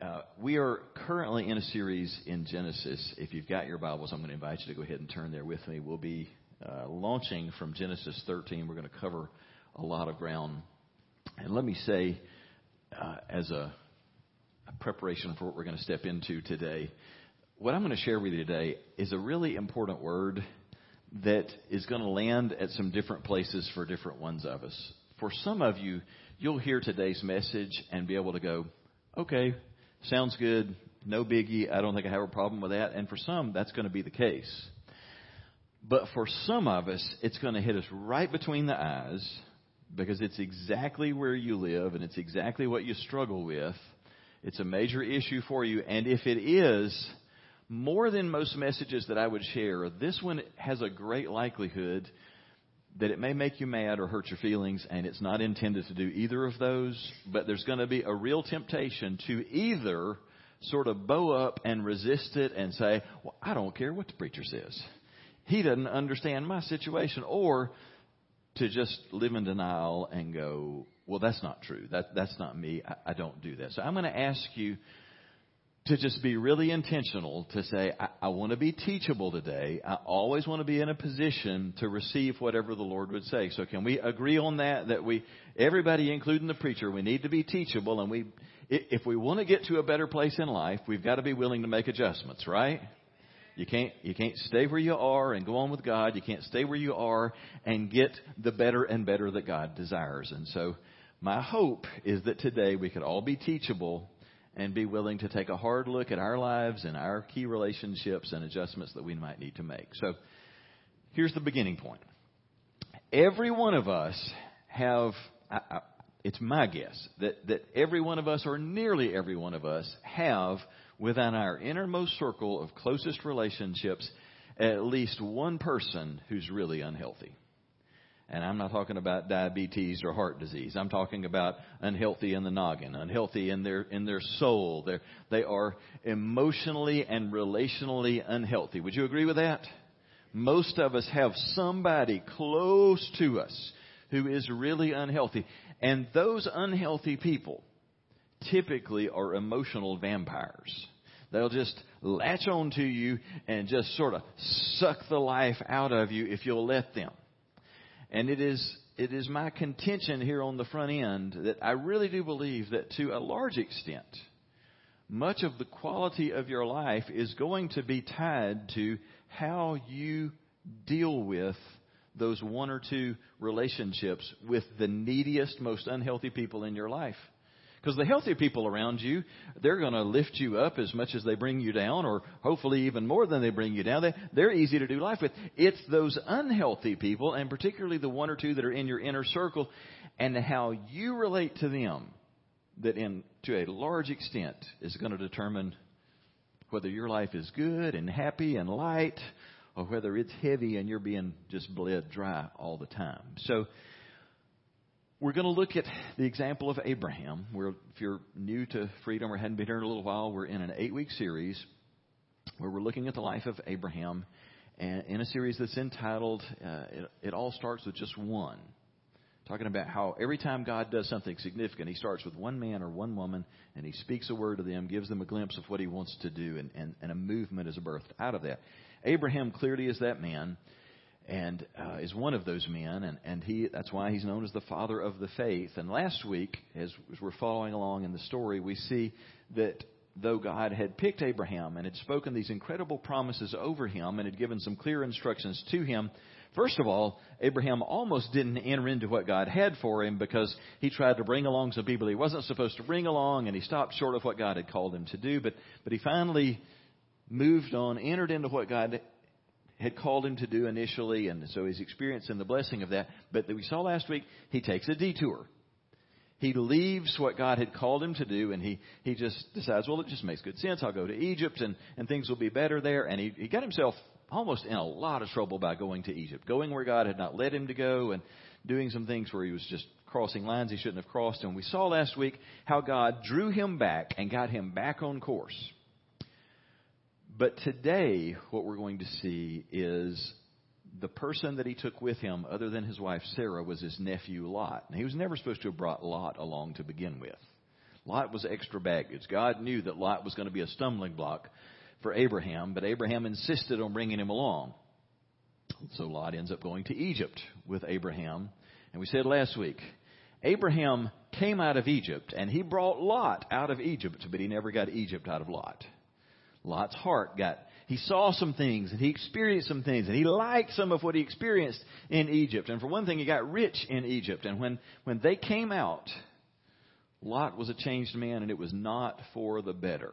Uh, we are currently in a series in Genesis. If you've got your Bibles, I'm going to invite you to go ahead and turn there with me. We'll be uh, launching from Genesis 13. We're going to cover a lot of ground. And let me say, uh, as a, a preparation for what we're going to step into today, what I'm going to share with you today is a really important word that is going to land at some different places for different ones of us. For some of you, you'll hear today's message and be able to go, okay, Sounds good. No biggie. I don't think I have a problem with that. And for some, that's going to be the case. But for some of us, it's going to hit us right between the eyes because it's exactly where you live and it's exactly what you struggle with. It's a major issue for you. And if it is, more than most messages that I would share, this one has a great likelihood that it may make you mad or hurt your feelings, and it's not intended to do either of those, but there's going to be a real temptation to either sort of bow up and resist it and say, well, I don't care what the preacher says. He doesn't understand my situation. Or to just live in denial and go, well, that's not true. That, that's not me. I, I don't do that. So I'm going to ask you to just be really intentional to say, I, I want to be teachable today. I always want to be in a position to receive whatever the Lord would say. So can we agree on that? That we, everybody, including the preacher, we need to be teachable and we, if we want to get to a better place in life, we've got to be willing to make adjustments, right? You can't, you can't stay where you are and go on with God. You can't stay where you are and get the better and better that God desires. And so my hope is that today we could all be teachable and be willing to take a hard look at our lives and our key relationships and adjustments that we might need to make. So here's the beginning point. Every one of us have, I, I, it's my guess, that, that every one of us, or nearly every one of us, have within our innermost circle of closest relationships at least one person who's really unhealthy. And I'm not talking about diabetes or heart disease. I'm talking about unhealthy in the noggin, unhealthy in their in their soul. They're, they are emotionally and relationally unhealthy. Would you agree with that? Most of us have somebody close to us who is really unhealthy. And those unhealthy people typically are emotional vampires. They'll just latch on to you and just sort of suck the life out of you if you'll let them. And it is, it is my contention here on the front end that I really do believe that to a large extent, much of the quality of your life is going to be tied to how you deal with those one or two relationships with the neediest, most unhealthy people in your life. Because the healthy people around you, they're going to lift you up as much as they bring you down, or hopefully even more than they bring you down. They, they're easy to do life with. It's those unhealthy people, and particularly the one or two that are in your inner circle, and how you relate to them that in to a large extent is going to determine whether your life is good and happy and light or whether it's heavy and you're being just bled dry all the time. So we're going to look at the example of Abraham. We're, if you're new to freedom or hadn't been here in a little while, we're in an eight week series where we're looking at the life of Abraham and in a series that's entitled uh, it, it All Starts with Just One. Talking about how every time God does something significant, He starts with one man or one woman and He speaks a word to them, gives them a glimpse of what He wants to do, and, and, and a movement is birthed out of that. Abraham clearly is that man and uh, is one of those men, and, and he that's why he's known as the father of the faith. And last week, as, as we're following along in the story, we see that though God had picked Abraham and had spoken these incredible promises over him and had given some clear instructions to him, First of all, Abraham almost didn't enter into what God had for him because he tried to bring along some people he wasn't supposed to bring along and he stopped short of what God had called him to do. But, but he finally moved on, entered into what God had called him to do initially, and so he's experiencing the blessing of that. But we saw last week, he takes a detour. He leaves what God had called him to do, and he, he just decides, well, it just makes good sense. I'll go to Egypt, and, and things will be better there. And he, he got himself almost in a lot of trouble by going to Egypt, going where God had not led him to go, and doing some things where he was just crossing lines he shouldn't have crossed. And we saw last week how God drew him back and got him back on course. But today, what we're going to see is the person that he took with him, other than his wife Sarah, was his nephew Lot. And he was never supposed to have brought Lot along to begin with. Lot was extra baggage. God knew that Lot was going to be a stumbling block for Abraham, but Abraham insisted on bringing him along. So Lot ends up going to Egypt with Abraham. And we said last week, Abraham came out of Egypt and he brought Lot out of Egypt, but he never got Egypt out of Lot. Lot's heart got, he saw some things and he experienced some things and he liked some of what he experienced in Egypt. And for one thing, he got rich in Egypt. And when, when they came out, Lot was a changed man and it was not for the better.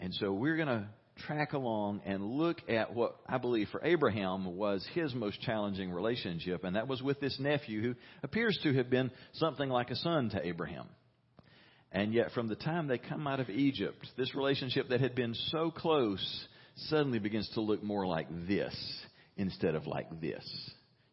And so we're going to track along and look at what I believe for Abraham was his most challenging relationship, and that was with this nephew who appears to have been something like a son to Abraham. And yet, from the time they come out of Egypt, this relationship that had been so close suddenly begins to look more like this instead of like this.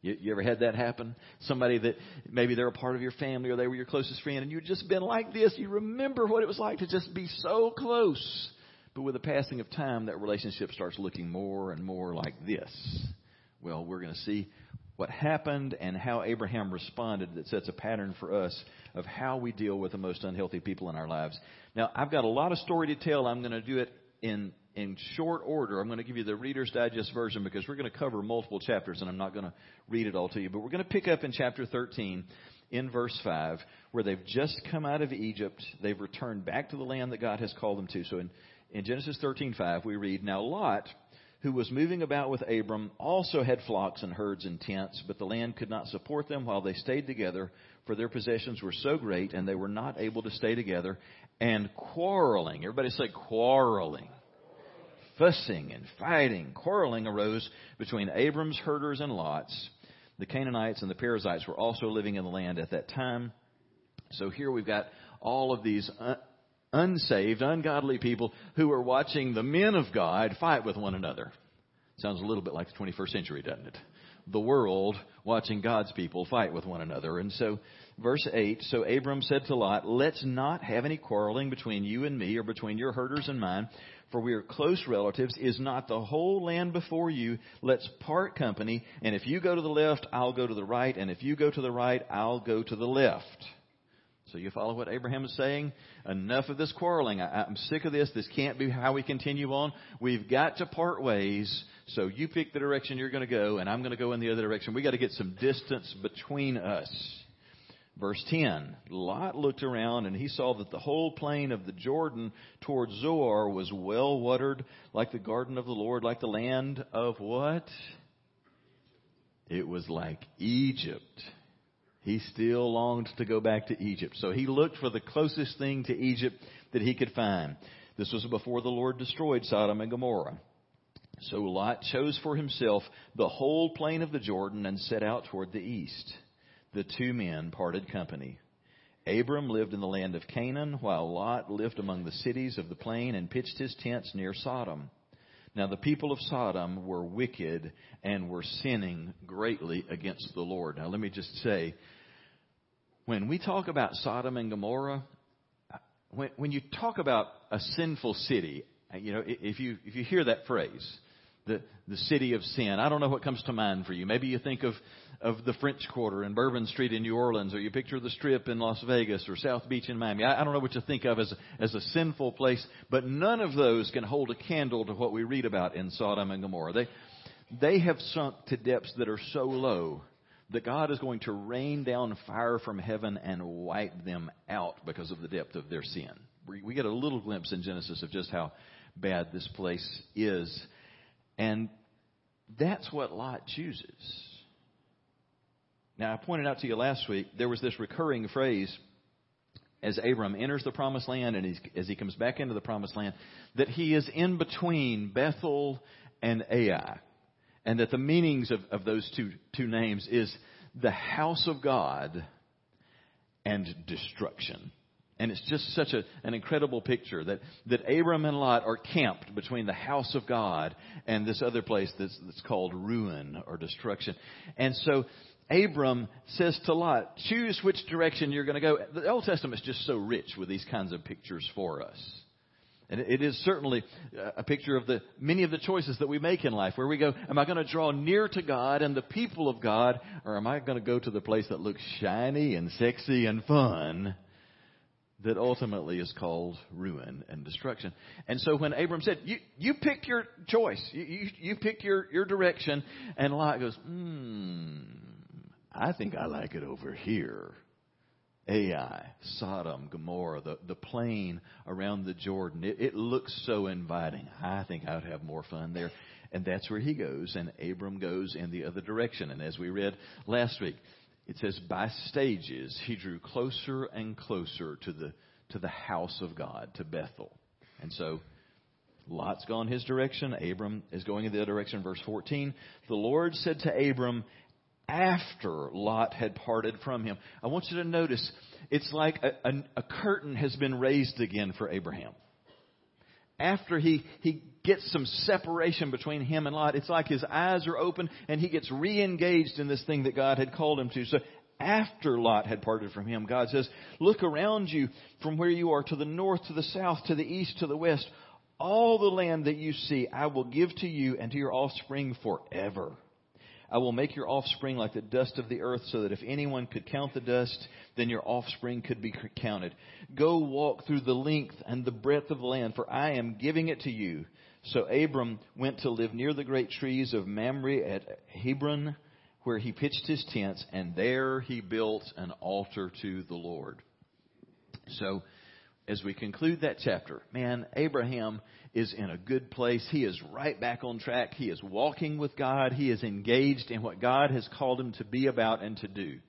You, you, ever had that happen? Somebody that maybe they're a part of your family or they were your closest friend and you've just been like this. You remember what it was like to just be so close. But with the passing of time, that relationship starts looking more and more like this. Well, we're going to see what happened and how Abraham responded that sets a pattern for us of how we deal with the most unhealthy people in our lives. Now, I've got a lot of story to tell. I'm going to do it in in short order. I'm going to give you the Reader's Digest version because we're going to cover multiple chapters and I'm not going to read it all to you. But we're going to pick up in chapter 13 in verse 5 where they've just come out of Egypt. They've returned back to the land that God has called them to. So in in Genesis 13:5 we read, "Now Lot, who was moving about with Abram, also had flocks and herds and tents, but the land could not support them while they stayed together, for their possessions were so great and they were not able to stay together, and quarreling, everybody say quarreling." Fussing and fighting, quarreling arose between Abram's herders and Lot's. The Canaanites and the Perizzites were also living in the land at that time. So here we've got all of these uh, unsaved, ungodly people who are watching the men of God fight with one another. Sounds a little bit like the 21st century, doesn't it? The world watching God's people fight with one another. And so, verse 8 So Abram said to Lot, Let's not have any quarreling between you and me, or between your herders and mine, for we are close relatives. Is not the whole land before you? Let's part company, and if you go to the left, I'll go to the right, and if you go to the right, I'll go to the left. So you follow what Abraham is saying? Enough of this quarreling. I, am sick of this. This can't be how we continue on. We've got to part ways. So you pick the direction you're going to go, and I'm going to go in the other direction. We've got to get some distance between us. Verse 10 Lot looked around and he saw that the whole plain of the Jordan toward Zoar was well watered, like the garden of the Lord, like the land of what? It was like Egypt. He still longed to go back to Egypt. So he looked for the closest thing to Egypt that he could find. This was before the Lord destroyed Sodom and Gomorrah. So Lot chose for himself the whole plain of the Jordan and set out toward the east. The two men parted company. Abram lived in the land of Canaan, while Lot lived among the cities of the plain and pitched his tents near Sodom. Now the people of Sodom were wicked and were sinning greatly against the Lord. Now let me just say, when we talk about Sodom and Gomorrah, when, when you talk about a sinful city, you know, if you, if you hear that phrase, the, the city of sin. I don't know what comes to mind for you. Maybe you think of, of the French Quarter and Bourbon Street in New Orleans, or you picture the Strip in Las Vegas or South Beach in Miami. I, I don't know what you think of as, as a sinful place, but none of those can hold a candle to what we read about in Sodom and Gomorrah. They, they have sunk to depths that are so low that God is going to rain down fire from heaven and wipe them out because of the depth of their sin. We, get a little glimpse in Genesis of just how bad this place is. And that's what Lot chooses. Now, I pointed out to you last week, there was this recurring phrase as Abram enters the promised land and as he comes back into the promised land that he is in between Bethel and Ai. And that the meanings of, of those two, two names is the house of God and destruction. And it's just such a, an incredible picture that, that Abram and Lot are camped between the house of God and this other place that's, that's called ruin or destruction. And so Abram says to Lot, choose which direction you're going to go. The Old Testament is just so rich with these kinds of pictures for us. And it is certainly a picture of the many of the choices that we make in life where we go, am I going to draw near to God and the people of God, or am I going to go to the place that looks shiny and sexy and fun that ultimately is called ruin and destruction. And so when Abram said, "You you pick your choice, you you, you pick your your direction," and Lot goes, "Hmm, I think I like it over here." Ai, Sodom, Gomorrah, the, the plain around the Jordan. It, it looks so inviting. I think I would have more fun there. And that's where he goes, and Abram goes in the other direction. And as we read last week, it says by stages he drew closer and closer to the to the house of God, to Bethel. And so Lot's gone his direction, Abram is going in the other direction. Verse 14, the Lord said to Abram after Lot had parted from him. I want you to notice it's like a, a, a curtain has been raised again for Abraham after he, he gets some separation between him and Lot, it's like his eyes are open and he gets re-engaged in this thing that God had called him to. So after Lot had parted from him, God says, look around you from where you are to the north, to the south, to the east, to the west. All the land that you see, I will give to you and to your offspring forever. I will make your offspring like the dust of the earth, so that if anyone could count the dust, then your offspring could be counted. Go walk through the length and the breadth of the land, for I am giving it to you. So Abram went to live near the great trees of Mamre at Hebron, where he pitched his tents, and there he built an altar to the Lord. So, as we conclude that chapter, man, Abraham is in a good place. He is right back on track. He is walking with God. He is engaged in what God has called him to be about and to do.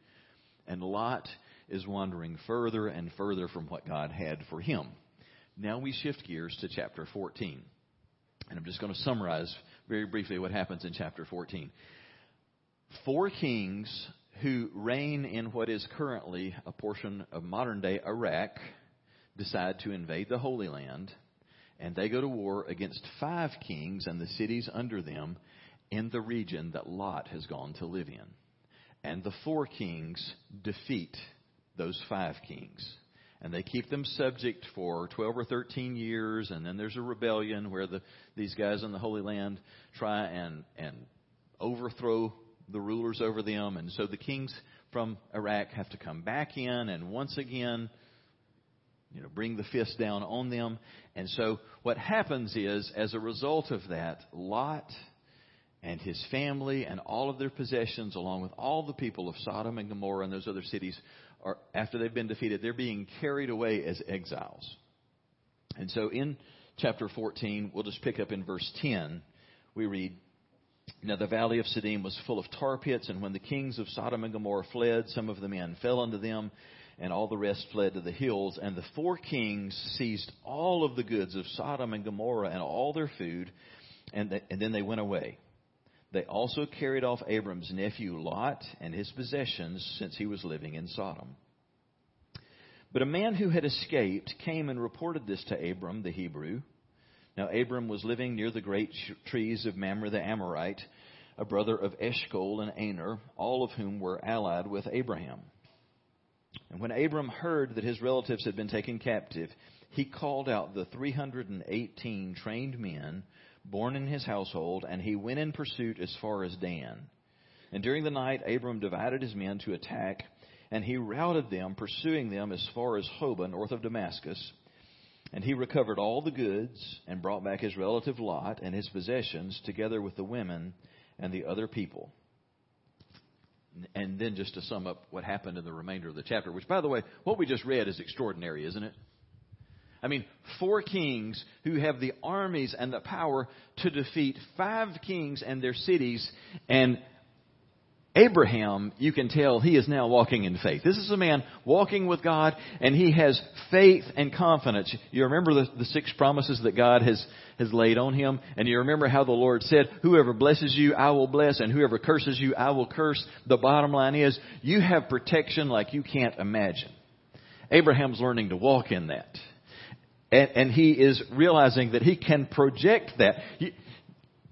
And Lot is wandering further and further from what God had for him. Now we shift gears to chapter 14. And I'm just going to summarize very briefly what happens in chapter 14. Four kings who reign in what is currently a portion of modern day Iraq decide to invade the Holy Land, and they go to war against five kings and the cities under them in the region that Lot has gone to live in. And the four kings defeat those five kings and they keep them subject for 12 or 13 years, and then there's a rebellion where the, these guys in the Holy Land try and, and overthrow the rulers over them, and so the kings from Iraq have to come back in and once again, you know, bring the fist down on them. And so what happens is, as a result of that, Lot and his family and all of their possessions, along with all the people of Sodom and Gomorrah and those other cities, are, after they've been defeated, they're being carried away as exiles. And so in chapter 14, we'll just pick up in verse 10. We read, Now the valley of Siddim was full of tar pits, and when the kings of Sodom and Gomorrah fled, some of the men fell unto them, and all the rest fled to the hills. And the four kings seized all of the goods of Sodom and Gomorrah and all their food, and, the, and then they went away. They also carried off Abram's nephew Lot and his possessions since he was living in Sodom. But a man who had escaped came and reported this to Abram the Hebrew. Now Abram was living near the great trees of Mamre the Amorite, a brother of Eshcol and Aner, all of whom were allied with Abraham. And when Abram heard that his relatives had been taken captive, he called out the 318 trained men born in his household, and he went in pursuit as far as Dan. And during the night, Abram divided his men to attack, and he routed them, pursuing them as far as Hobah, north of Damascus. And he recovered all the goods and brought back his relative Lot and his possessions, together with the women and the other people. And then just to sum up what happened in the remainder of the chapter, which, by the way, what we just read is extraordinary, isn't it? I mean, four kings who have the armies and the power to defeat five kings and their cities. And Abraham, you can tell he is now walking in faith. This is a man walking with God and he has faith and confidence. You remember the, the six promises that God has, has laid on him? And you remember how the Lord said, whoever blesses you, I will bless and whoever curses you, I will curse. The bottom line is, you have protection like you can't imagine. Abraham's learning to walk in that. And, and he is realizing that he can project that. You,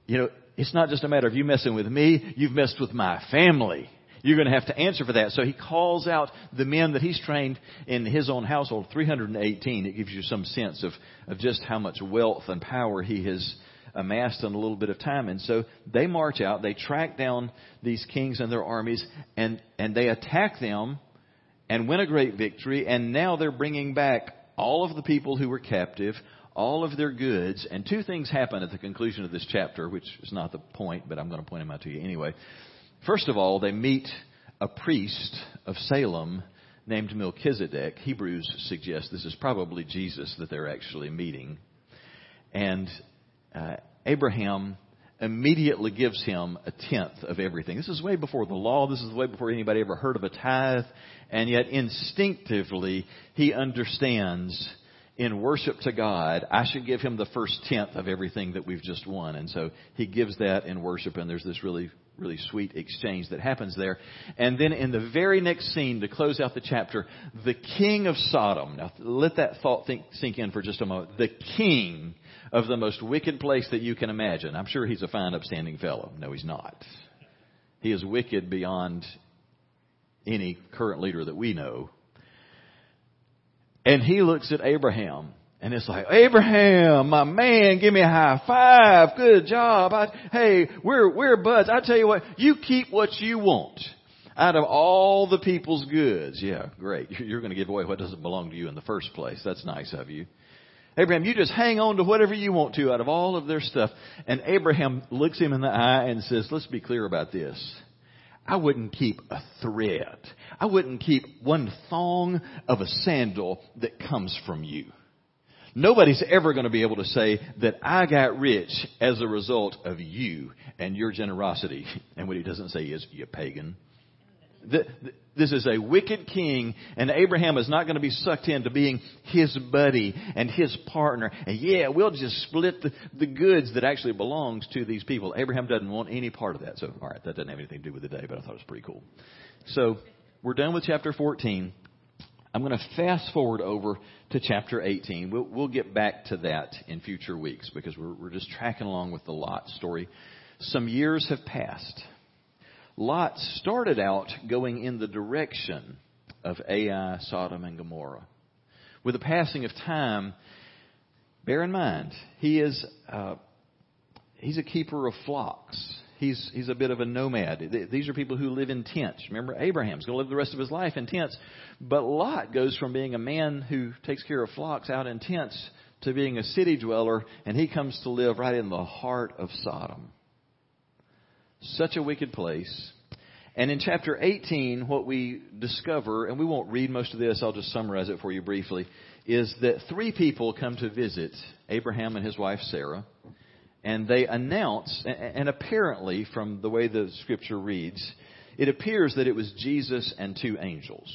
you know, it's not just a matter of you messing with me, you've messed with my family. You're going to have to answer for that. So he calls out the men that he's trained in his own household, 318. It gives you some sense of, of just how much wealth and power he has amassed in a little bit of time. And so they march out, they track down these kings and their armies, and, and they attack them and win a great victory. And now they're bringing back all of the people who were captive, all of their goods. And two things happen at the conclusion of this chapter, which is not the point, but I'm going to point them out to you anyway. First of all, they meet a priest of Salem named Melchizedek. Hebrews suggest this is probably Jesus that they're actually meeting. And uh, Abraham immediately gives him a tenth of everything. This is way before the law. This is way before anybody ever heard of a tithe. And yet instinctively, he understands in worship to God, I should give him the first tenth of everything that we've just won. And so he gives that in worship and there's this really, really sweet exchange that happens there. And then in the very next scene to close out the chapter, the king of Sodom. Now let that thought think, sink in for just a moment. The king of the most wicked place that you can imagine. I'm sure he's a fine, upstanding fellow. No, he's not. He is wicked beyond any current leader that we know. And he looks at Abraham and it's like, Abraham, my man, give me a high five. Good job. I, hey, we're, we're buds. I tell you what, you keep what you want out of all the people's goods. Yeah, great. You're going to give away what doesn't belong to you in the first place. That's nice of you. Abraham, you just hang on to whatever you want to out of all of their stuff. And Abraham looks him in the eye and says, let's be clear about this. I wouldn't keep a thread. I wouldn't keep one thong of a sandal that comes from you. Nobody's ever going to be able to say that I got rich as a result of you and your generosity. And what he doesn't say is, you pagan. This is a wicked king, and Abraham is not going to be sucked into being his buddy and his partner. And yeah, we'll just split the, the goods that actually belongs to these people. Abraham doesn't want any part of that. So, all right, that doesn't have anything to do with the day, but I thought it was pretty cool. So, we're done with chapter 14. I'm going to fast forward over to chapter 18. We'll, we'll get back to that in future weeks because we're, we're just tracking along with the Lot story. Some years have passed. Lot started out going in the direction of Ai, Sodom, and Gomorrah. With the passing of time, bear in mind, he is uh, he's a keeper of flocks. He's he's a bit of a nomad. These are people who live in tents. Remember, Abraham's going to live the rest of his life in tents, but Lot goes from being a man who takes care of flocks out in tents to being a city dweller, and he comes to live right in the heart of Sodom. Such a wicked place. And in chapter 18, what we discover, and we won't read most of this, I'll just summarize it for you briefly, is that three people come to visit Abraham and his wife Sarah, and they announce, and apparently from the way the scripture reads, it appears that it was Jesus and two angels.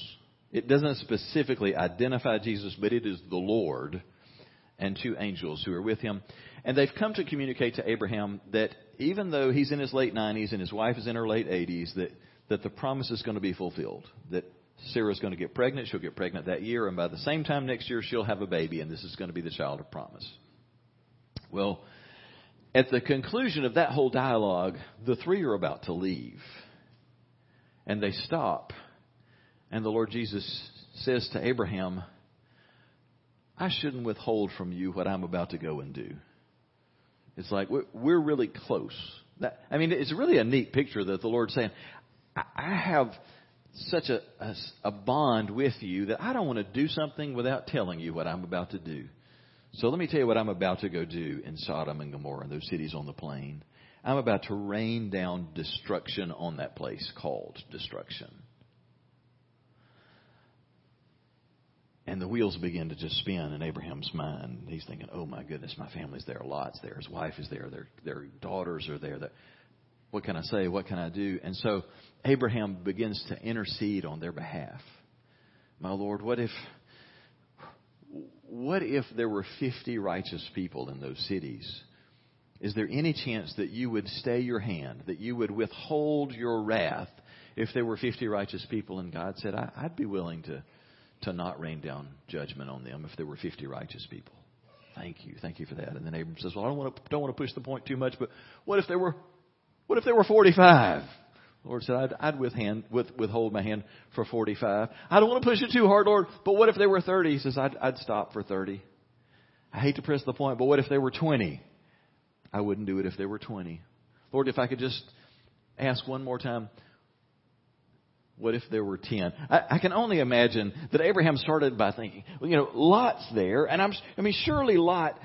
It doesn't specifically identify Jesus, but it is the Lord and two angels who are with him. And they've come to communicate to Abraham that even though he's in his late 90s and his wife is in her late 80s, that, that the promise is going to be fulfilled. That Sarah's going to get pregnant. She'll get pregnant that year. And by the same time next year, she'll have a baby. And this is going to be the child of promise. Well, at the conclusion of that whole dialogue, the three are about to leave. And they stop. And the Lord Jesus says to Abraham, I shouldn't withhold from you what I'm about to go and do. It's like we're really close. That, I mean, it's really a neat picture that the Lord's saying, I have such a, a, a bond with you that I don't want to do something without telling you what I'm about to do. So let me tell you what I'm about to go do in Sodom and Gomorrah and those cities on the plain. I'm about to rain down destruction on that place called destruction. And the wheels begin to just spin in Abraham's mind. He's thinking, "Oh my goodness, my family's there. Lot's there. His wife is there. Their their daughters are there. What can I say? What can I do?" And so Abraham begins to intercede on their behalf. My Lord, what if what if there were 50 righteous people in those cities? Is there any chance that you would stay your hand, that you would withhold your wrath if there were 50 righteous people? And God said, I'd be willing to to not rain down judgment on them if there were 50 righteous people. Thank you. Thank you for that. And then Abram says, well, I don't want to, don't want to push the point too much, but what if there were, what if there were 45? The Lord said, I'd, I'd withhand, with, withhold my hand for 45. I don't want to push it too hard, Lord, but what if there were 30? He says, I'd, I'd stop for 30. I hate to press the point, but what if there were 20? I wouldn't do it if there were 20. Lord, if I could just ask one more time, What if there were ten? I, I can only imagine that Abraham started by thinking, well, you know, Lot's there, and I'm, I mean, surely Lot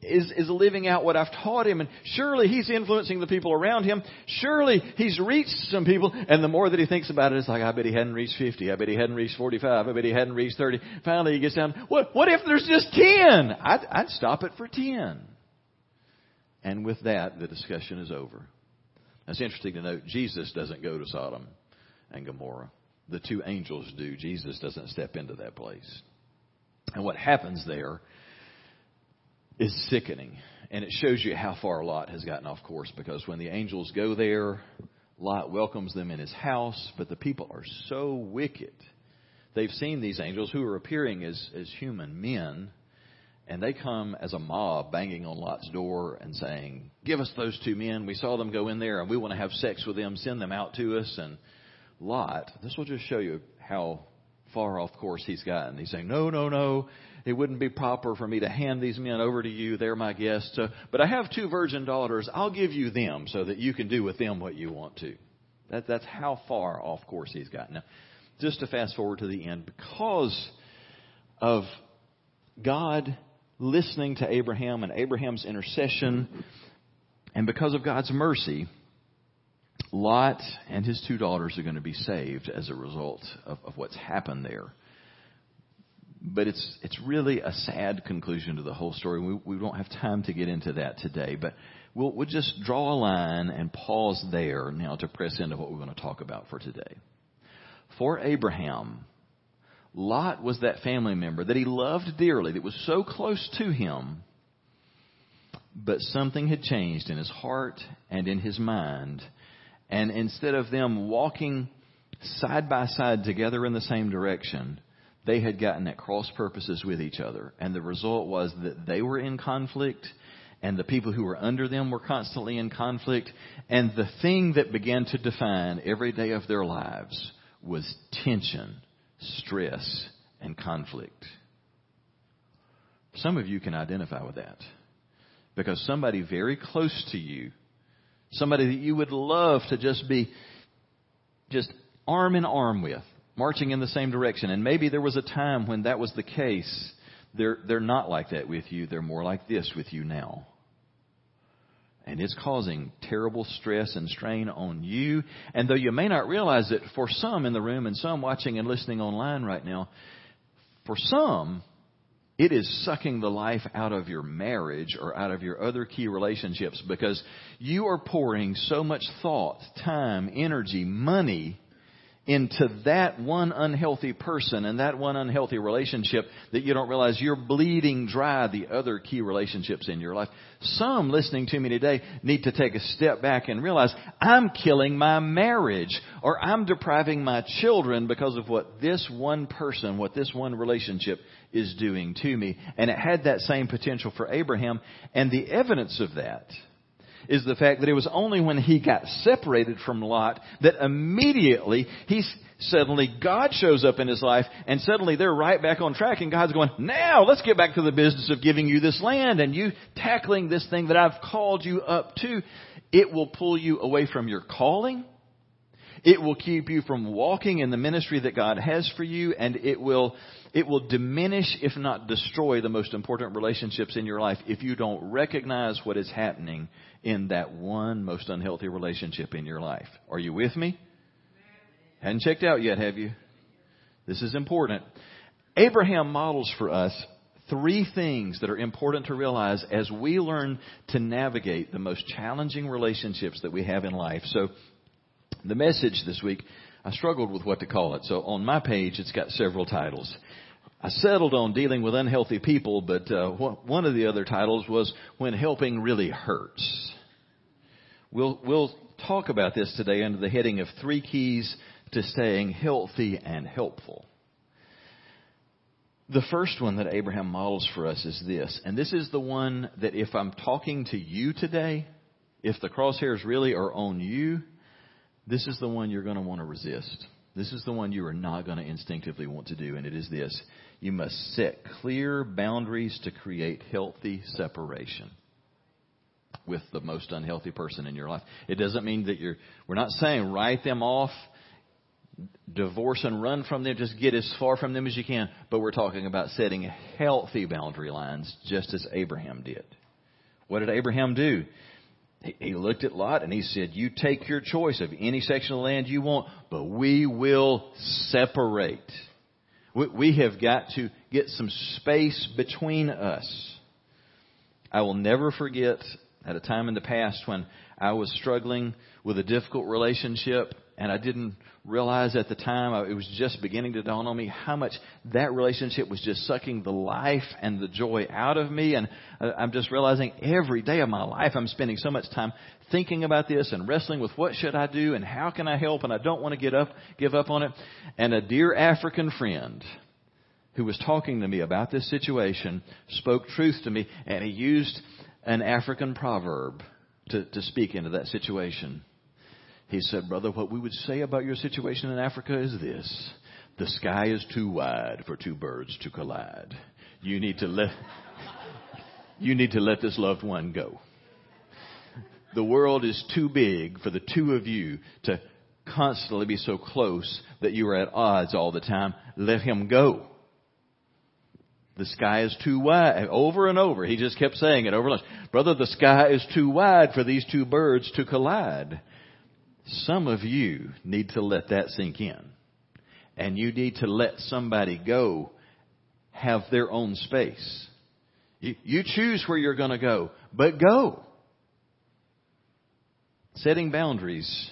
is is living out what I've taught him, and surely he's influencing the people around him. Surely he's reached some people, and the more that he thinks about it, it's like, I bet he hadn't reached fifty. I bet he hadn't reached forty-five. I bet he hadn't reached thirty. Finally, he gets down. What? What if there's just ten? I'd, I'd stop it for ten. And with that, the discussion is over. That's interesting to note. Jesus doesn't go to Sodom and Gomorrah. The two angels do. Jesus doesn't step into that place. And what happens there is sickening. And it shows you how far Lot has gotten off course because when the angels go there, Lot welcomes them in his house, but the people are so wicked. They've seen these angels who are appearing as, as human men, and they come as a mob banging on Lot's door and saying, Give us those two men. We saw them go in there and we want to have sex with them. Send them out to us. And Lot, this will just show you how far off course he's gotten. He's saying, no, no, no, it wouldn't be proper for me to hand these men over to you. They're my guests. But I have two virgin daughters. I'll give you them so that you can do with them what you want to. That, that's how far off course he's gotten. Now, just to fast forward to the end, because of God listening to Abraham and Abraham's intercession, and because of God's mercy, Lot and his two daughters are going to be saved as a result of, of what's happened there. But it's, it's really a sad conclusion to the whole story. We, we don't have time to get into that today, but we'll, we'll just draw a line and pause there now to press into what we're going to talk about for today. For Abraham, Lot was that family member that he loved dearly, that was so close to him, but something had changed in his heart and in his mind and instead of them walking side by side together in the same direction, they had gotten at cross purposes with each other. And the result was that they were in conflict and the people who were under them were constantly in conflict. And the thing that began to define every day of their lives was tension, stress, and conflict. Some of you can identify with that because somebody very close to you Somebody that you would love to just be just arm in arm with, marching in the same direction. And maybe there was a time when that was the case. They're, they're not like that with you. They're more like this with you now. And it's causing terrible stress and strain on you. And though you may not realize it, for some in the room and some watching and listening online right now, for some, it is sucking the life out of your marriage or out of your other key relationships because you are pouring so much thought, time, energy, money into that one unhealthy person and that one unhealthy relationship that you don't realize you're bleeding dry the other key relationships in your life. Some listening to me today need to take a step back and realize I'm killing my marriage or I'm depriving my children because of what this one person, what this one relationship is doing to me. And it had that same potential for Abraham. And the evidence of that is the fact that it was only when he got separated from Lot that immediately he suddenly God shows up in his life and suddenly they're right back on track and God's going, now let's get back to the business of giving you this land and you tackling this thing that I've called you up to. It will pull you away from your calling. It will keep you from walking in the ministry that God has for you and it will it will diminish, if not destroy, the most important relationships in your life if you don't recognize what is happening in that one most unhealthy relationship in your life. Are you with me? Hadn't checked out yet, have you? This is important. Abraham models for us three things that are important to realize as we learn to navigate the most challenging relationships that we have in life. So, the message this week, I struggled with what to call it. So, on my page, it's got several titles. I settled on dealing with unhealthy people, but uh, one of the other titles was When Helping Really Hurts. We'll, we'll talk about this today under the heading of Three Keys to Staying Healthy and Helpful. The first one that Abraham models for us is this, and this is the one that if I'm talking to you today, if the crosshairs really are on you, this is the one you're going to want to resist. This is the one you are not going to instinctively want to do, and it is this. You must set clear boundaries to create healthy separation with the most unhealthy person in your life. It doesn't mean that you're, we're not saying write them off. divorce and run from them, just get as far from them as you can. But we're talking about setting healthy boundary lines, just as Abraham did. What did Abraham do? He looked at Lot and he said, You take your choice of any section of land you want, but we will separate. We have got to get some space between us. I will never forget at a time in the past when I was struggling with a difficult relationship and I didn't realize at the time, uh, it was just beginning to dawn on me how much that relationship was just sucking the life and the joy out of me. And uh, I'm just realizing every day of my life I'm spending so much time thinking about this and wrestling with what should I do and how can I help and I don't want to get up, give up on it. And a dear African friend who was talking to me about this situation spoke truth to me and he used an African proverb to, to speak into that situation. He said, Brother, what we would say about your situation in Africa is this. The sky is too wide for two birds to collide. You need to let, you need to let this loved one go. The world is too big for the two of you to constantly be so close that you are at odds all the time. Let him go. The sky is too wide. Over and over. He just kept saying it over and over. Brother, the sky is too wide for these two birds to collide. Some of you need to let that sink in. And you need to let somebody go have their own space. You, you choose where you're going to go, but go. Setting boundaries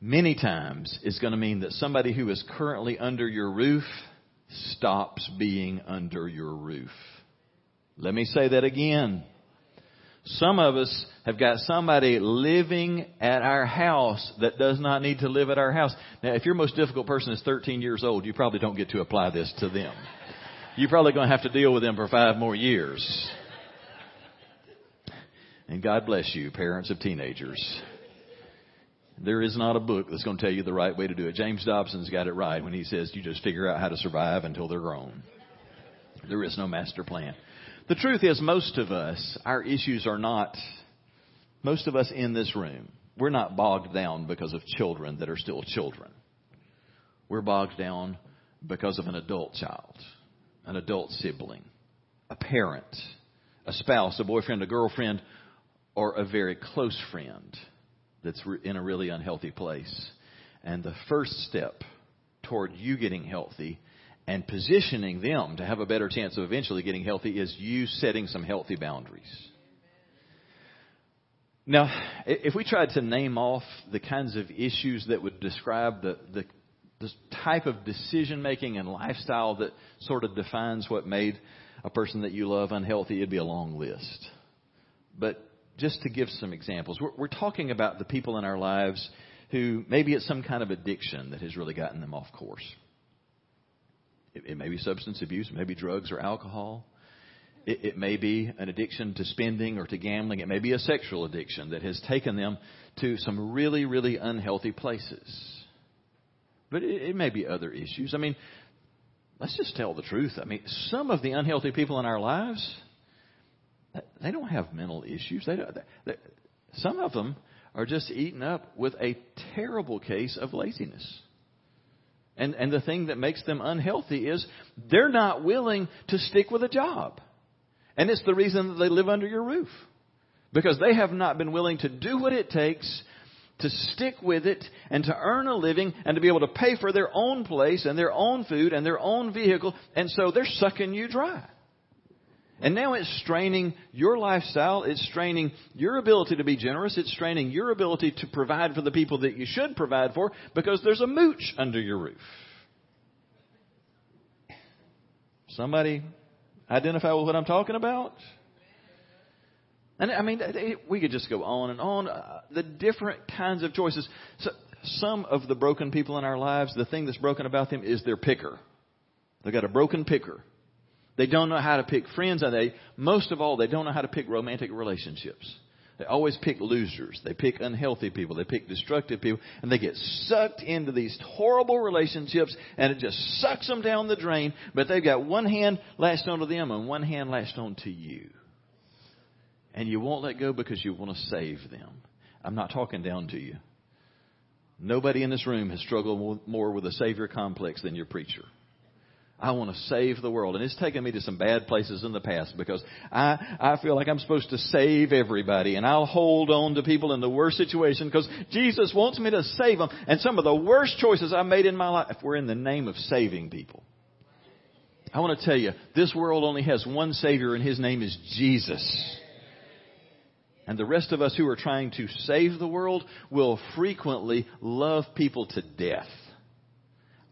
many times is going to mean that somebody who is currently under your roof stops being under your roof. Let me say that again. Some of us have got somebody living at our house that does not need to live at our house. Now, if your most difficult person is 13 years old, you probably don't get to apply this to them. You're probably going to have to deal with them for five more years. And God bless you, parents of teenagers. There is not a book that's going to tell you the right way to do it. James Dobson's got it right when he says you just figure out how to survive until they're grown. There is no master plan. The truth is, most of us, our issues are not, most of us in this room, we're not bogged down because of children that are still children. We're bogged down because of an adult child, an adult sibling, a parent, a spouse, a boyfriend, a girlfriend, or a very close friend that's in a really unhealthy place. And the first step toward you getting healthy and positioning them to have a better chance of eventually getting healthy is you setting some healthy boundaries. Now, if we tried to name off the kinds of issues that would describe the, the, the type of decision making and lifestyle that sort of defines what made a person that you love unhealthy, it'd be a long list. But just to give some examples, we're, we're talking about the people in our lives who maybe it's some kind of addiction that has really gotten them off course. It, it may be substance abuse, it may be drugs or alcohol. It, it may be an addiction to spending or to gambling. It may be a sexual addiction that has taken them to some really, really unhealthy places. But it, it may be other issues. I mean, let's just tell the truth. I mean, some of the unhealthy people in our lives, they don't have mental issues. They don't, they, some of them are just eaten up with a terrible case of laziness. And, and the thing that makes them unhealthy is they're not willing to stick with a job. And it's the reason that they live under your roof. Because they have not been willing to do what it takes to stick with it and to earn a living and to be able to pay for their own place and their own food and their own vehicle. And so they're sucking you dry. And now it's straining your lifestyle. It's straining your ability to be generous. It's straining your ability to provide for the people that you should provide for because there's a mooch under your roof. Somebody identify with what I'm talking about? And I mean, we could just go on and on. Uh, the different kinds of choices. So some of the broken people in our lives, the thing that's broken about them is their picker. They've got a broken picker. They don't know how to pick friends, and they, most of all, they don't know how to pick romantic relationships. They always pick losers. They pick unhealthy people. They pick destructive people. And they get sucked into these horrible relationships and it just sucks them down the drain. But they've got one hand lashed onto them and one hand lashed onto you. And you won't let go because you want to save them. I'm not talking down to you. Nobody in this room has struggled more with a savior complex than your preacher. I want to save the world. And it's taken me to some bad places in the past because I, I feel like I'm supposed to save everybody and I'll hold on to people in the worst situation because Jesus wants me to save them. And some of the worst choices I made in my life were in the name of saving people. I want to tell you, this world only has one Savior and His name is Jesus. And the rest of us who are trying to save the world will frequently love people to death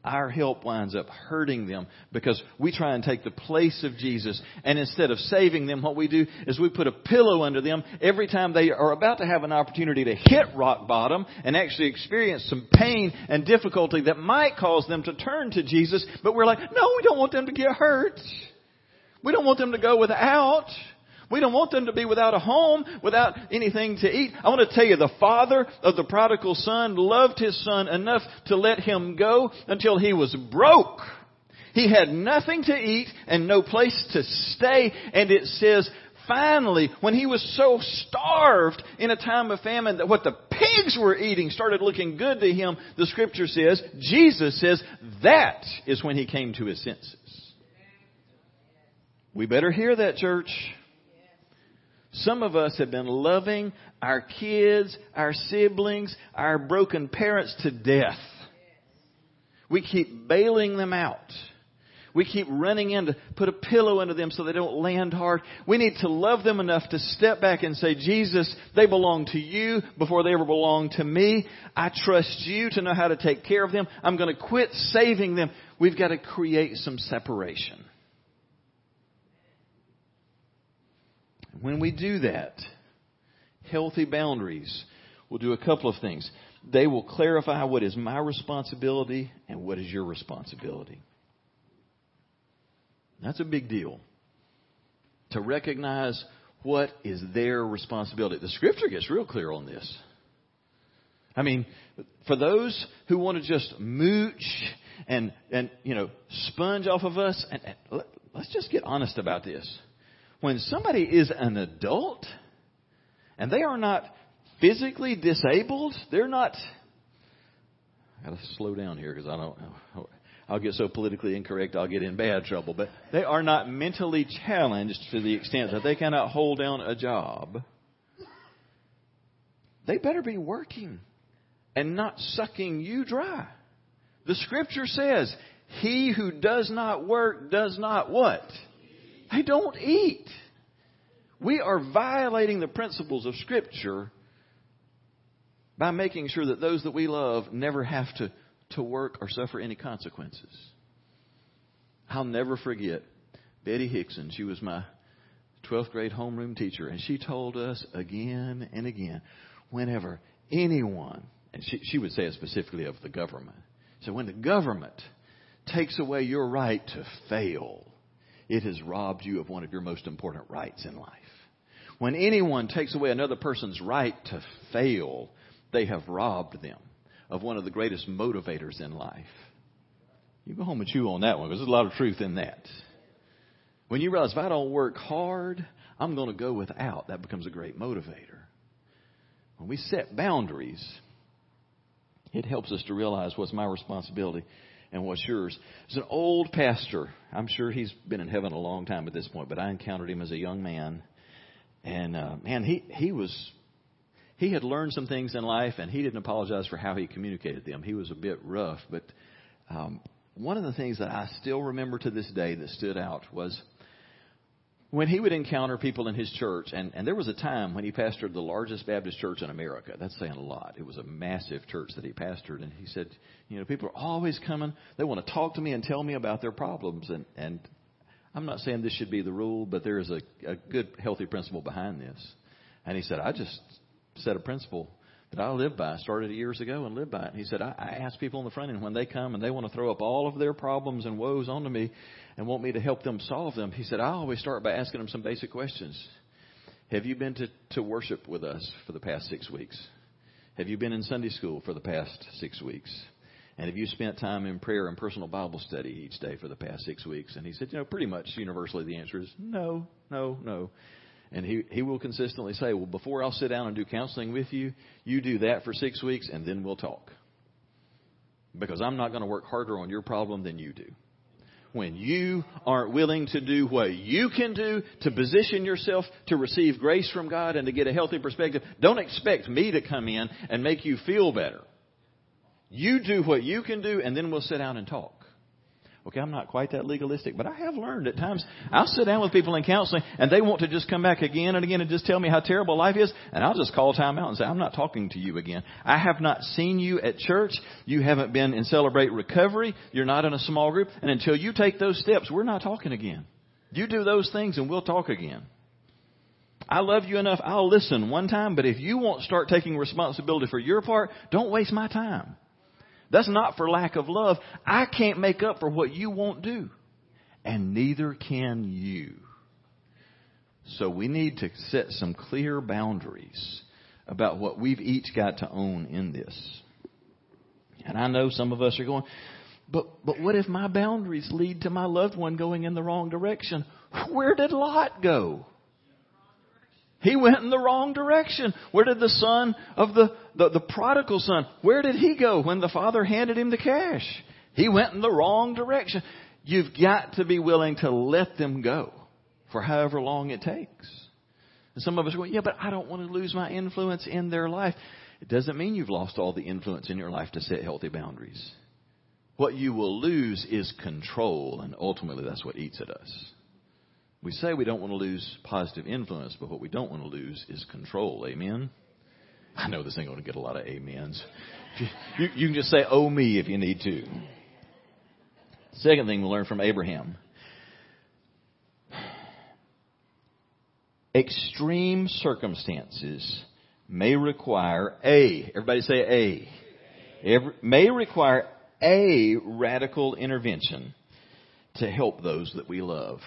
our help winds up hurting them because we try and take the place of Jesus. And instead of saving them, what we do is we put a pillow under them every time they are about to have an opportunity to hit rock bottom and actually experience some pain and difficulty that might cause them to turn to Jesus. But we're like, no, we don't want them to get hurt. We don't want them to go without. We don't want them to be without a home, without anything to eat. I want to tell you, the father of the prodigal son loved his son enough to let him go until he was broke. He had nothing to eat and no place to stay. And it says, finally, when he was so starved in a time of famine that what the pigs were eating started looking good to him, the scripture says, Jesus says, that is when he came to his senses. We better hear that, church. Some of us have been loving our kids, our siblings, our broken parents to death. We keep bailing them out. We keep running in to put a pillow under them so they don't land hard. We need to love them enough to step back and say, Jesus, they belong to you before they ever belong to me. I trust you to know how to take care of them. I'm going to quit saving them. We've got to create some separation. When we do that, healthy boundaries will do a couple of things. They will clarify what is my responsibility and what is your responsibility. That's a big deal. To recognize what is their responsibility. The scripture gets real clear on this. I mean, for those who want to just mooch and, and you know, sponge off of us, and, and let's just get honest about this when somebody is an adult and they are not physically disabled, they're not. I gotta slow down here because I don't. I'll get so politically incorrect I'll get in bad trouble. But they are not mentally challenged to the extent that they cannot hold down a job. They better be working and not sucking you dry. The scripture says, he who does not work does not what? They don't eat. We are violating the principles of Scripture by making sure that those that we love never have to, to work or suffer any consequences. I'll never forget Betty Hickson. She was my 12th grade homeroom teacher, and she told us again and again whenever anyone, and she, she would say it specifically of the government, so when the government takes away your right to fail, it has robbed you of one of your most important rights in life. When anyone takes away another person's right to fail, they have robbed them of one of the greatest motivators in life. You go home and chew on that one because there's a lot of truth in that. When you realize if I don't work hard, I'm going to go without, that becomes a great motivator. When we set boundaries, it helps us to realize what's my responsibility and what's yours. There's an old pastor. I'm sure he's been in heaven a long time at this point, but I encountered him as a young man. And uh, man, he he was he had learned some things in life, and he didn't apologize for how he communicated them. He was a bit rough, but um, one of the things that I still remember to this day that stood out was when he would encounter people in his church, and, and there was a time when he pastored the largest Baptist church in America. That's saying a lot. It was a massive church that he pastored, and he said, you know, people are always coming. They want to talk to me and tell me about their problems, and and I'm not saying this should be the rule, but there is a, a good, healthy principle behind this. And he said, I just set a principle that I live by. Started years ago and lived by it. And he said, I, I ask people in the front end when they come and they want to throw up all of their problems and woes onto me and want me to help them solve them. He said, I always start by asking them some basic questions. Have you been to, to worship with us for the past six weeks? Have you been in Sunday school for the past six weeks? And have you spent time in prayer and personal Bible study each day for the past six weeks? And he said, you know, pretty much universally the answer is no, no, no. And he, he will consistently say, well, before I'll sit down and do counseling with you, you do that for six weeks and then we'll talk. Because I'm not going to work harder on your problem than you do. When you aren't willing to do what you can do to position yourself to receive grace from God and to get a healthy perspective, don't expect me to come in and make you feel better. You do what you can do and then we'll sit down and talk. Okay, I'm not quite that legalistic, but I have learned at times I'll sit down with people in counseling and they want to just come back again and again and just tell me how terrible life is, and I'll just call time out and say, I'm not talking to you again. I have not seen you at church. You haven't been in Celebrate Recovery. You're not in a small group. And until you take those steps, we're not talking again. You do those things and we'll talk again. I love you enough, I'll listen one time, but if you won't start taking responsibility for your part, don't waste my time. That's not for lack of love. I can't make up for what you won't do. And neither can you. So we need to set some clear boundaries about what we've each got to own in this. And I know some of us are going, but, but what if my boundaries lead to my loved one going in the wrong direction? Where did Lot go? He went in the wrong direction. Where did the son of the, the, the, prodigal son, where did he go when the father handed him the cash? He went in the wrong direction. You've got to be willing to let them go for however long it takes. And some of us are going, yeah, but I don't want to lose my influence in their life. It doesn't mean you've lost all the influence in your life to set healthy boundaries. What you will lose is control, and ultimately that's what eats at us. We say we don't want to lose positive influence, but what we don't want to lose is control. Amen? I know this ain't going to get a lot of amens. You, you can just say, oh me, if you need to. Second thing we learn from Abraham. Extreme circumstances may require a, everybody say a, every, may require a radical intervention to help those that we love.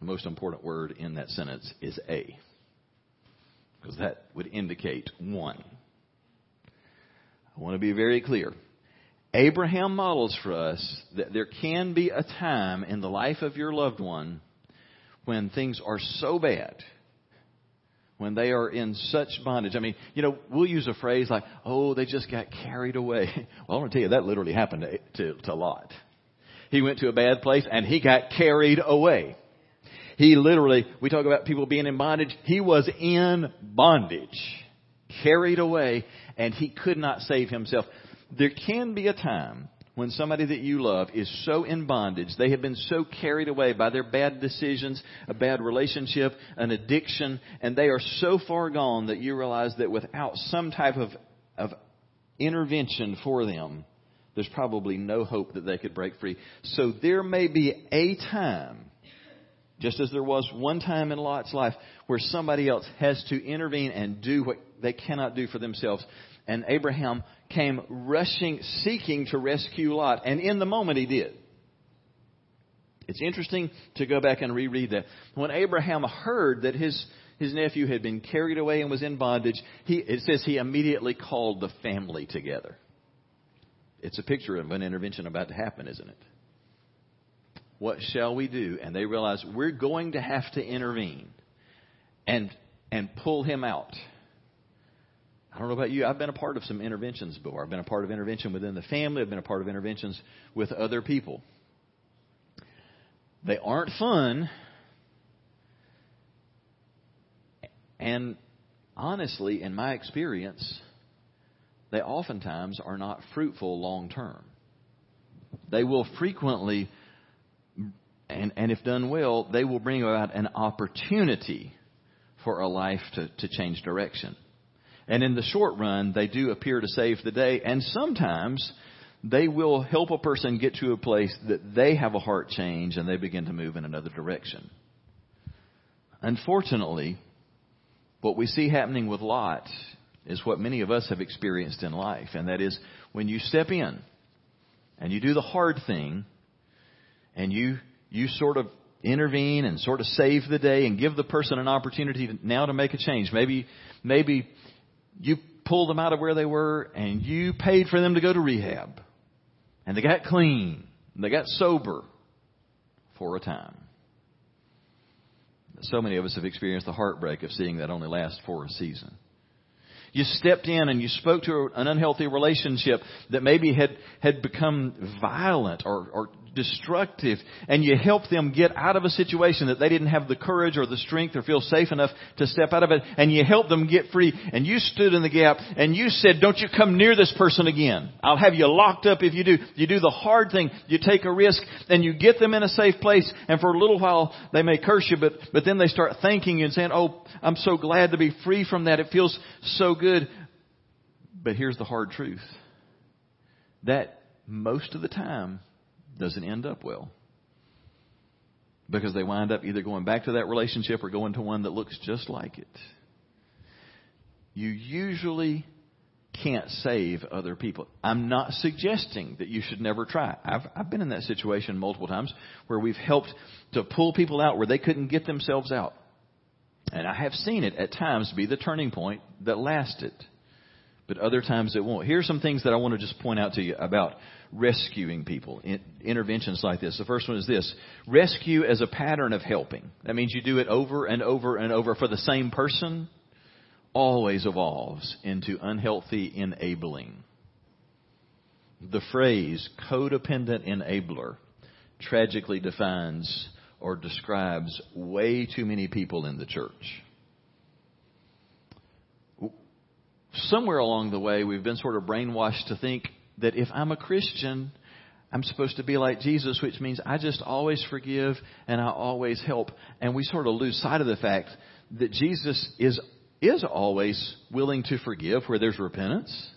The most important word in that sentence is a, because that would indicate one. I want to be very clear. Abraham models for us that there can be a time in the life of your loved one when things are so bad, when they are in such bondage. I mean, you know, we'll use a phrase like, oh, they just got carried away. Well, I want to tell you, that literally happened to, to, to Lot. He went to a bad place and he got carried away. He literally, we talk about people being in bondage. He was in bondage, carried away, and he could not save himself. There can be a time when somebody that you love is so in bondage, they have been so carried away by their bad decisions, a bad relationship, an addiction, and they are so far gone that you realize that without some type of, of intervention for them, there's probably no hope that they could break free. So there may be a time just as there was one time in Lot's life where somebody else has to intervene and do what they cannot do for themselves. And Abraham came rushing, seeking to rescue Lot. And in the moment he did. It's interesting to go back and reread that. When Abraham heard that his, his nephew had been carried away and was in bondage, he, it says he immediately called the family together. It's a picture of an intervention about to happen, isn't it? What shall we do? And they realize we're going to have to intervene and, and pull him out. I don't know about you. I've been a part of some interventions before. I've been a part of intervention within the family. I've been a part of interventions with other people. They aren't fun. And honestly, in my experience, they oftentimes are not fruitful long term. They will frequently and, and if done well, they will bring about an opportunity for a life to, to change direction. And in the short run, they do appear to save the day, and sometimes they will help a person get to a place that they have a heart change and they begin to move in another direction. Unfortunately, what we see happening with Lot is what many of us have experienced in life, and that is when you step in and you do the hard thing and you you sort of intervene and sort of save the day and give the person an opportunity to, now to make a change. Maybe, maybe you pulled them out of where they were and you paid for them to go to rehab. And they got clean. And they got sober for a time. So many of us have experienced the heartbreak of seeing that only last for a season. You stepped in and you spoke to an unhealthy relationship that maybe had, had become violent or, or destructive and you helped them get out of a situation that they didn't have the courage or the strength or feel safe enough to step out of it and you helped them get free and you stood in the gap and you said, don't you come near this person again. I'll have you locked up if you do. You do the hard thing. You take a risk and you get them in a safe place and for a little while they may curse you but, but then they start thanking you and saying, oh, I'm so glad to be free from that. It feels so good. But here's the hard truth. That most of the time doesn't end up well. Because they wind up either going back to that relationship or going to one that looks just like it. You usually can't save other people. I'm not suggesting that you should never try. I've, I've been in that situation multiple times where we've helped to pull people out where they couldn't get themselves out. And I have seen it at times be the turning point that lasted. But other times it won't. Here are some things that I want to just point out to you about rescuing people, in, interventions like this. The first one is this rescue as a pattern of helping. That means you do it over and over and over for the same person, always evolves into unhealthy enabling. The phrase codependent enabler tragically defines or describes way too many people in the church. Somewhere along the way, we've been sort of brainwashed to think that if I'm a Christian, I'm supposed to be like Jesus, which means I just always forgive and I always help. And we sort of lose sight of the fact that Jesus is, is always willing to forgive where there's repentance.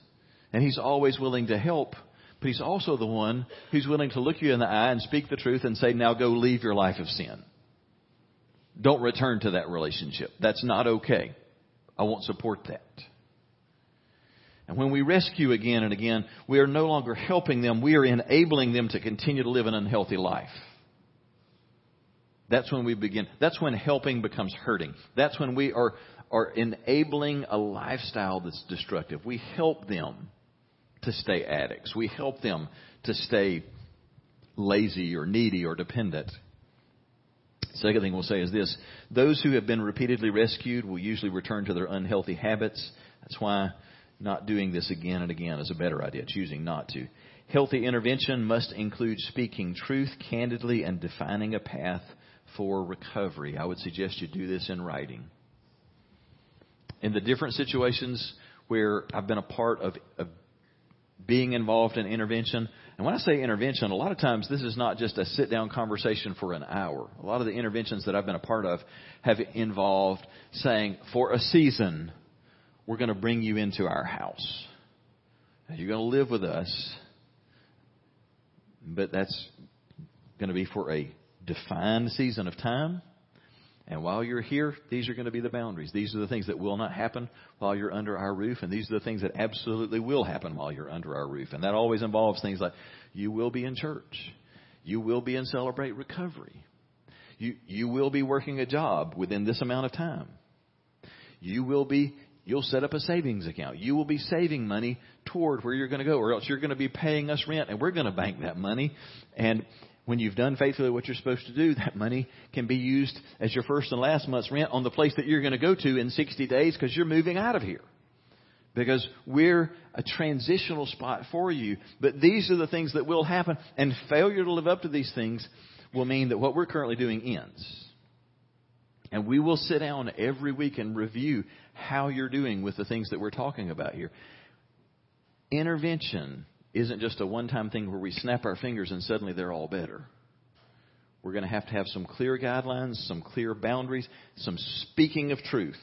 And He's always willing to help. But He's also the one who's willing to look you in the eye and speak the truth and say, now go leave your life of sin. Don't return to that relationship. That's not okay. I won't support that. And when we rescue again and again, we are no longer helping them, we are enabling them to continue to live an unhealthy life. That's when we begin. That's when helping becomes hurting. That's when we are, are enabling a lifestyle that's destructive. We help them to stay addicts. We help them to stay lazy or needy or dependent. Second thing we'll say is this those who have been repeatedly rescued will usually return to their unhealthy habits. That's why not doing this again and again is a better idea, choosing not to. Healthy intervention must include speaking truth candidly and defining a path for recovery. I would suggest you do this in writing. In the different situations where I've been a part of, of being involved in intervention, and when I say intervention, a lot of times this is not just a sit down conversation for an hour. A lot of the interventions that I've been a part of have involved saying, for a season, we're going to bring you into our house. You're going to live with us, but that's going to be for a defined season of time. And while you're here, these are going to be the boundaries. These are the things that will not happen while you're under our roof, and these are the things that absolutely will happen while you're under our roof. And that always involves things like you will be in church, you will be in Celebrate Recovery, you, you will be working a job within this amount of time, you will be You'll set up a savings account. You will be saving money toward where you're going to go, or else you're going to be paying us rent, and we're going to bank that money. And when you've done faithfully what you're supposed to do, that money can be used as your first and last month's rent on the place that you're going to go to in 60 days because you're moving out of here. Because we're a transitional spot for you. But these are the things that will happen, and failure to live up to these things will mean that what we're currently doing ends. And we will sit down every week and review how you're doing with the things that we're talking about here. Intervention isn't just a one time thing where we snap our fingers and suddenly they're all better. We're going to have to have some clear guidelines, some clear boundaries, some speaking of truth.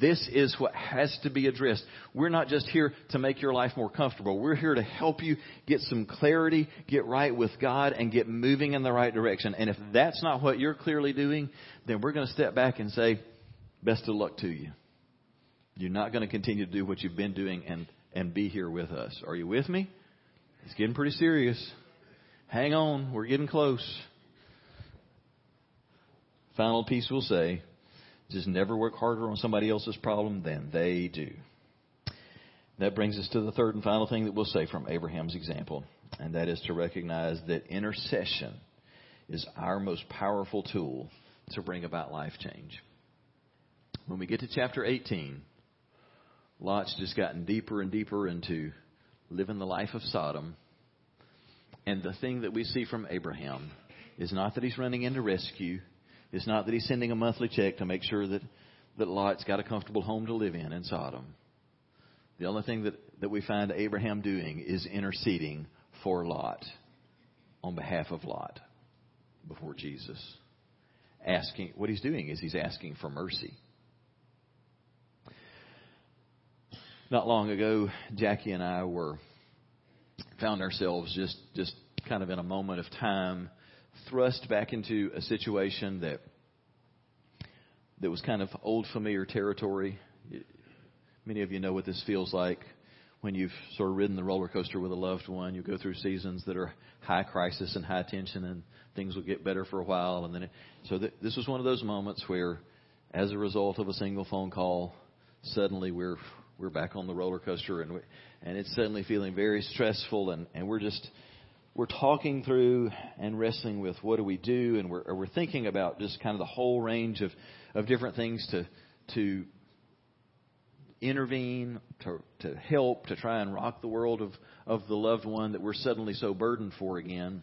This is what has to be addressed. We're not just here to make your life more comfortable. We're here to help you get some clarity, get right with God, and get moving in the right direction. And if that's not what you're clearly doing, then we're going to step back and say, best of luck to you. You're not going to continue to do what you've been doing and, and be here with us. Are you with me? It's getting pretty serious. Hang on, we're getting close. Final piece we'll say just never work harder on somebody else's problem than they do. That brings us to the third and final thing that we'll say from Abraham's example, and that is to recognize that intercession is our most powerful tool to bring about life change. When we get to chapter 18, Lot's just gotten deeper and deeper into living the life of Sodom. And the thing that we see from Abraham is not that he's running in to rescue. It's not that he's sending a monthly check to make sure that, that Lot's got a comfortable home to live in in Sodom. The only thing that, that we find Abraham doing is interceding for Lot on behalf of Lot before Jesus. Asking, what he's doing is he's asking for mercy. Not long ago, Jackie and I were found ourselves just just kind of in a moment of time thrust back into a situation that that was kind of old familiar territory. Many of you know what this feels like when you've sort of ridden the roller coaster with a loved one. You go through seasons that are high crisis and high tension, and things will get better for a while, and then it, so th- this was one of those moments where, as a result of a single phone call, suddenly we're we're back on the roller coaster, and we, and it's suddenly feeling very stressful, and and we're just we're talking through and wrestling with what do we do, and we're we're thinking about just kind of the whole range of of different things to to intervene, to to help, to try and rock the world of of the loved one that we're suddenly so burdened for again.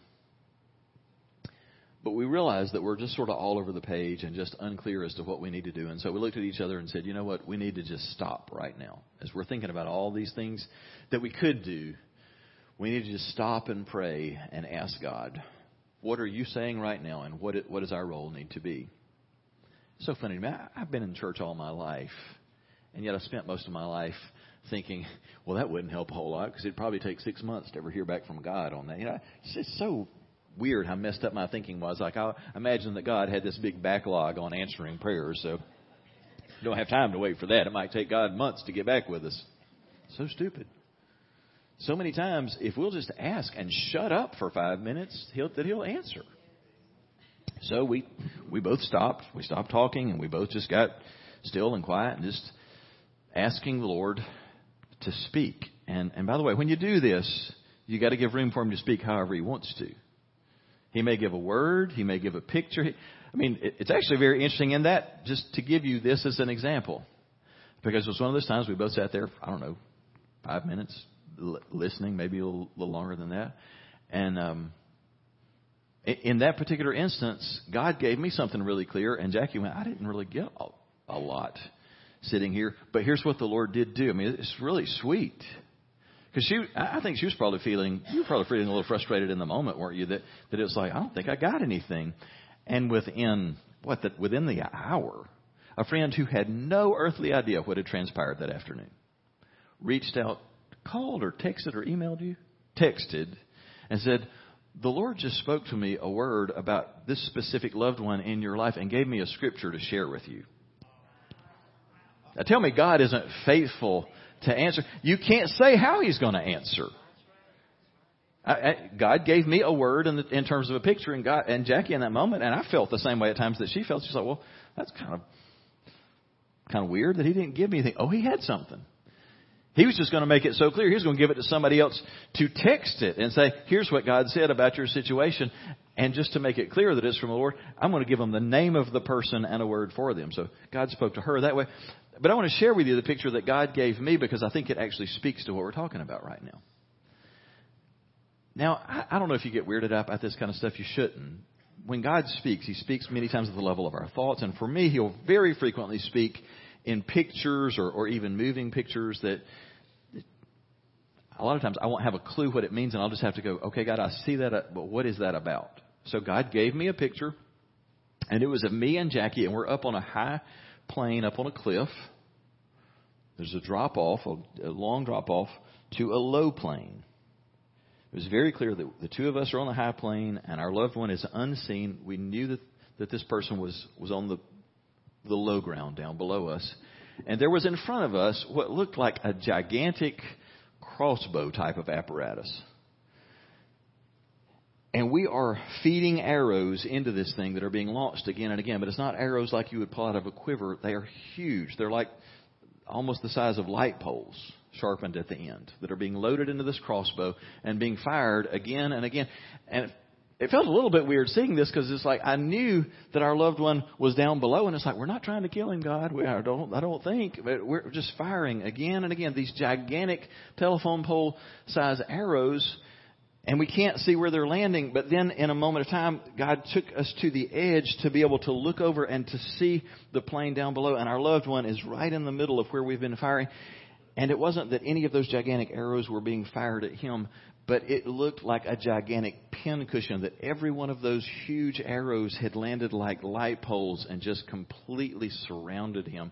But we realized that we're just sort of all over the page and just unclear as to what we need to do. And so we looked at each other and said, you know what? We need to just stop right now. As we're thinking about all these things that we could do, we need to just stop and pray and ask God, what are you saying right now and what, what does our role need to be? So funny to me. I've been in church all my life, and yet I spent most of my life thinking, well, that wouldn't help a whole lot because it'd probably take six months to ever hear back from God on that. You know, it's just so weird how messed up my thinking was. Like I imagine that God had this big backlog on answering prayers, so don't have time to wait for that. It might take God months to get back with us. So stupid. So many times, if we'll just ask and shut up for five minutes, he'll, that He'll answer. So we we both stopped. We stopped talking, and we both just got still and quiet, and just asking the Lord to speak. And and by the way, when you do this, you got to give room for Him to speak however He wants to. He may give a word. He may give a picture. I mean, it's actually very interesting in that, just to give you this as an example. Because it was one of those times we both sat there, I don't know, five minutes listening, maybe a little, longer than that. And um, in that particular instance, God gave me something really clear, and Jackie went, I didn't really get a, a lot sitting here, but here's what the Lord did do. I mean, it's really sweet. Because she, I think she was probably feeling, you were probably feeling a little frustrated in the moment, weren't you? That that it was like, I don't think I got anything. And within what? That within the hour, a friend who had no earthly idea what had transpired that afternoon reached out, called or texted or emailed you, texted, and said, "The Lord just spoke to me a word about this specific loved one in your life and gave me a scripture to share with you." Now tell me, God isn't faithful to answer. You can't say how he's going to answer. I, I, God gave me a word in, the, in terms of a picture, and God and Jackie in that moment, and I felt the same way at times that she felt. She's like, "Well, that's kind of kind of weird that he didn't give me anything." Oh, he had something. He was just going to make it so clear. He was going to give it to somebody else to text it and say, "Here's what God said about your situation," and just to make it clear that it's from the Lord, I'm going to give them the name of the person and a word for them. So God spoke to her that way. But I want to share with you the picture that God gave me because I think it actually speaks to what we're talking about right now. Now, I don't know if you get weirded up at this kind of stuff. You shouldn't. When God speaks, He speaks many times at the level of our thoughts. And for me, He'll very frequently speak in pictures or, or even moving pictures that a lot of times I won't have a clue what it means and I'll just have to go, okay, God, I see that, uh, but what is that about? So God gave me a picture and it was of me and Jackie and we're up on a high plain up on a cliff. There's a drop off, a, long drop off to a low plain. It was very clear that the two of us are on the high plain and our loved one is unseen. We knew that, that this person was, was on the, the low ground down below us. And there was in front of us what looked like a gigantic crossbow type of apparatus. And we are feeding arrows into this thing that are being launched again and again. But it's not arrows like you would pull out of a quiver. They are huge. They're like almost the size of light poles sharpened at the end that are being loaded into this crossbow and being fired again and again. And it felt a little bit weird seeing this because it's like I knew that our loved one was down below, and it's like we're not trying to kill him, God. We, I don't, I don't think, but we're just firing again and again these gigantic telephone pole size arrows, and we can't see where they're landing. But then, in a moment of time, God took us to the edge to be able to look over and to see the plain down below, and our loved one is right in the middle of where we've been firing. And it wasn't that any of those gigantic arrows were being fired at him, but it looked like a gigantic pincushion that every one of those huge arrows had landed like light poles and just completely surrounded him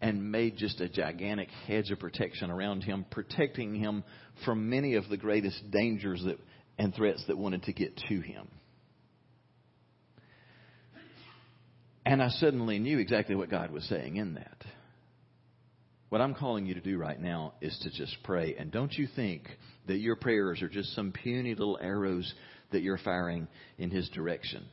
and made just a gigantic hedge of protection around him, protecting him from many of the greatest dangers that, and threats that wanted to get to him. And I suddenly knew exactly what God was saying in that. What I'm calling you to do right now is to just pray. And don't you think that your prayers are just some puny little arrows that you're firing in His direction.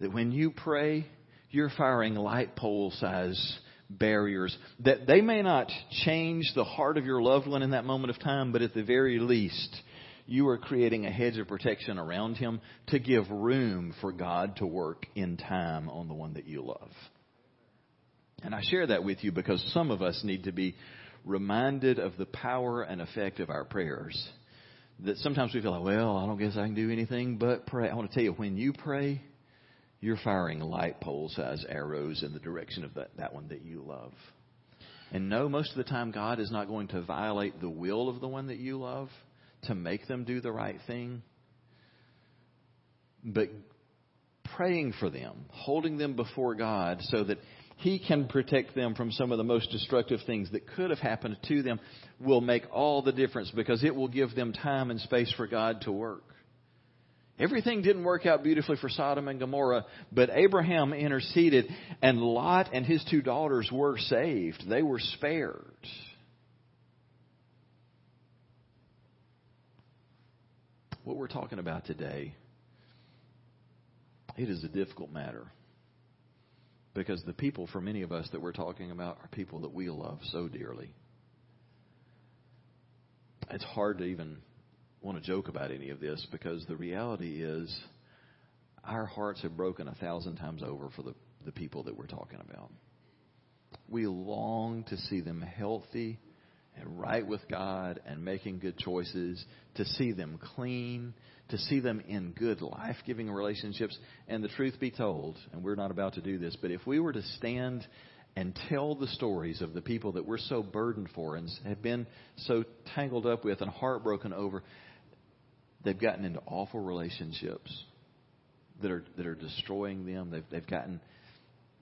That when you pray, you're firing light pole size barriers that they may not change the heart of your loved one in that moment of time, but at the very least, you are creating a hedge of protection around him to give room for God to work in time on the one that you love. And I share that with you because some of us need to be reminded of the power and effect of our prayers. That sometimes we feel like, well, I don't guess I can do anything but pray. I want to tell you, when you pray, you're firing light pole size arrows in the direction of that, that one that you love. And no, most of the time, God is not going to violate the will of the one that you love to make them do the right thing. But praying for them, holding them before God so that he can protect them from some of the most destructive things that could have happened to them will make all the difference because it will give them time and space for God to work. Everything didn't work out beautifully for Sodom and Gomorrah, but Abraham interceded and Lot and his two daughters were saved. They were spared. What we're talking about today, it is a difficult matter. Because the people, for many of us that we're talking about, are people that we love so dearly. It's hard to even want to joke about any of this because the reality is our hearts have broken a thousand times over for the, the people that we're talking about. We long to see them healthy and right with God and making good choices, to see them clean, to see them in good life giving relationships. And the truth be told, and we're not about to do this, but if we were to stand and tell the stories of the people that we're so burdened for and have been so tangled up with and heartbroken over, they've gotten into awful relationships that are that are destroying them. They've they've gotten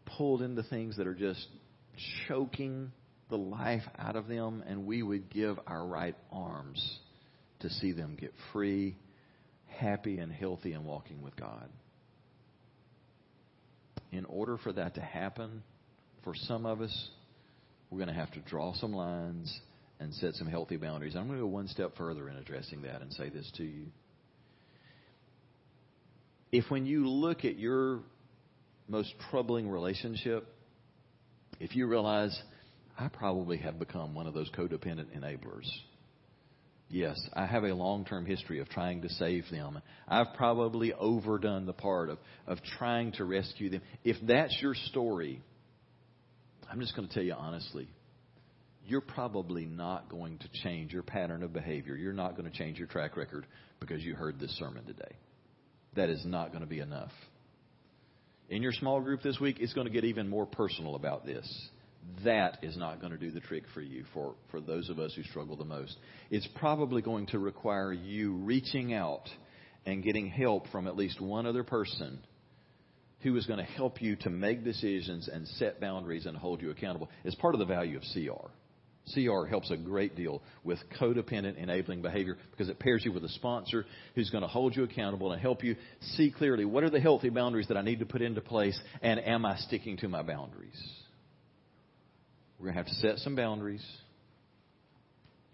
pulled into things that are just choking the life out of them, and we would give our right arms to see them get free, happy, and healthy and walking with God. In order for that to happen, for some of us, we're going to have to draw some lines and set some healthy boundaries. I'm going to go one step further in addressing that and say this to you. If when you look at your most troubling relationship, if you realize I probably have become one of those codependent enablers. Yes, I have a long term history of trying to save them. I've probably overdone the part of, of trying to rescue them. If that's your story, I'm just going to tell you honestly, you're probably not going to change your pattern of behavior. You're not going to change your track record because you heard this sermon today. That is not going to be enough. In your small group this week, it's going to get even more personal about this that is not going to do the trick for you, for, for those of us who struggle the most. It's probably going to require you reaching out and getting help from at least one other person who is going to help you to make decisions and set boundaries and hold you accountable. It's part of the value of CR. CR helps a great deal with codependent enabling behavior because it pairs you with a sponsor who's going to hold you accountable and help you see clearly what are the healthy boundaries that I need to put into place and am I sticking to my boundaries? We're going to have to set some boundaries.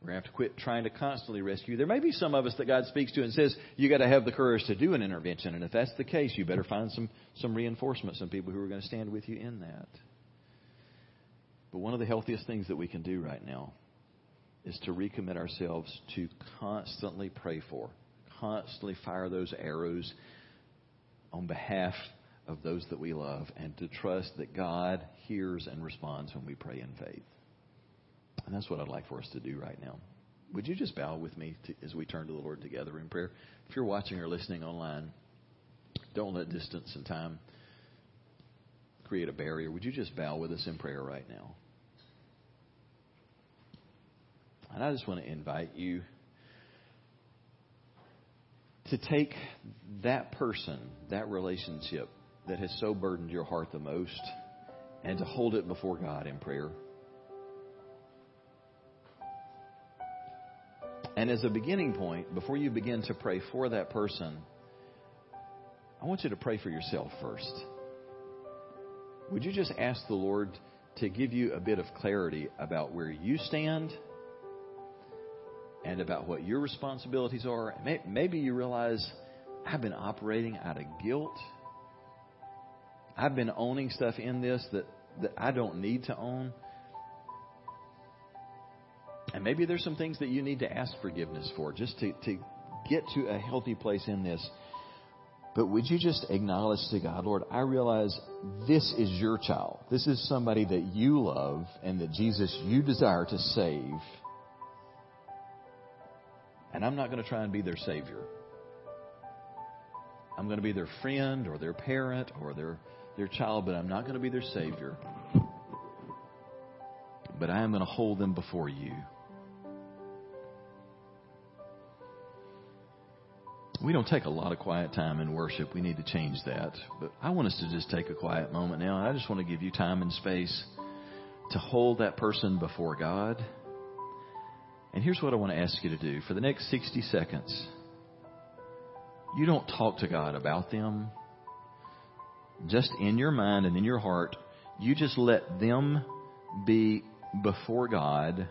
We're going to have to quit trying to constantly rescue. There may be some of us that God speaks to and says, you got to have the courage to do an intervention. And if that's the case, you better find some, some reinforcement, some people who are going to stand with you in that. But one of the healthiest things that we can do right now is to recommit ourselves to constantly pray for, constantly fire those arrows on behalf of those that we love and to trust that God hears and responds when we pray in faith. And that's what I'd like for us to do right now. Would you just bow with me to, as we turn to the Lord together in prayer? If you're watching or listening online, don't let distance and time create a barrier. Would you just bow with us in prayer right now? And I just want to invite you to take that person, that relationship that has so burdened your heart the most, and to hold it before God in prayer. And as a beginning point, before you begin to pray for that person, I want you to pray for yourself first. Would you just ask the Lord to give you a bit of clarity about where you stand and about what your responsibilities are? Maybe you realize I've been operating out of guilt. I've been owning stuff in this that, that I don't need to own. And maybe there's some things that you need to ask forgiveness for just to, to get to a healthy place in this. But would you just acknowledge to God, Lord, I realize this is your child. This is somebody that you love and that Jesus, you desire to save. And I'm not going to try and be their Savior. I'm going to be their friend or their parent or their, their child, but I'm not going to be their Savior. But I am going to hold them before you. we don't take a lot of quiet time in worship. We need to change that. But I want us to just take a quiet moment now. And I just want to give you time and space to hold that person before God. And here's what I want to ask you to do for the next 60 seconds. You don't talk to God about them. Just in your mind and in your heart, you just let them be before God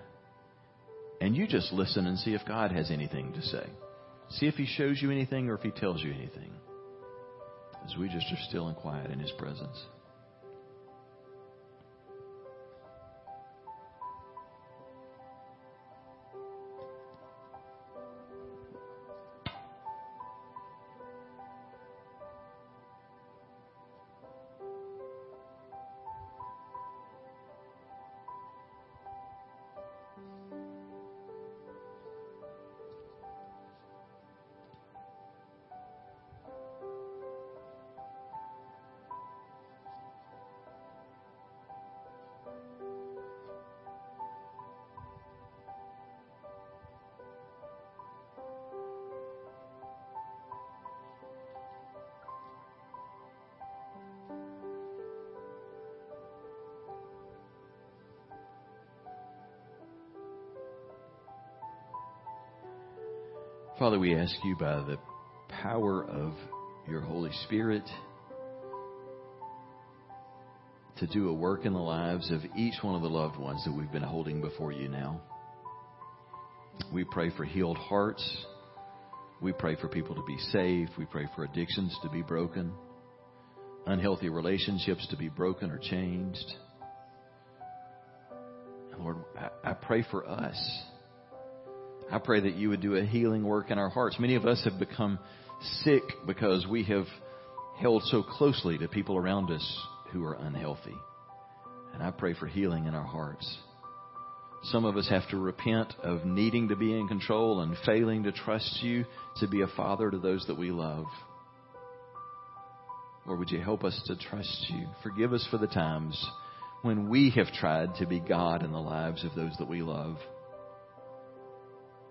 and you just listen and see if God has anything to say. See if he shows you anything or if he tells you anything. As we just are still and quiet in his presence. Father, we ask you by the power of your Holy Spirit to do a work in the lives of each one of the loved ones that we've been holding before you now. We pray for healed hearts. We pray for people to be saved. We pray for addictions to be broken, unhealthy relationships to be broken or changed. Lord, I pray for us I pray that you would do a healing work in our hearts. Many of us have become sick because we have held so closely to people around us who are unhealthy. And I pray for healing in our hearts. Some of us have to repent of needing to be in control and failing to trust you to be a father to those that we love. Lord, would you help us to trust you? Forgive us for the times when we have tried to be God in the lives of those that we love.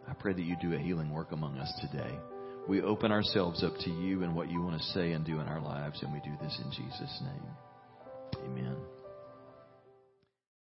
I pray that you do a healing work among us today. We open ourselves up to you and what you want to say and do in our lives, and we do this in Jesus' name. Amen.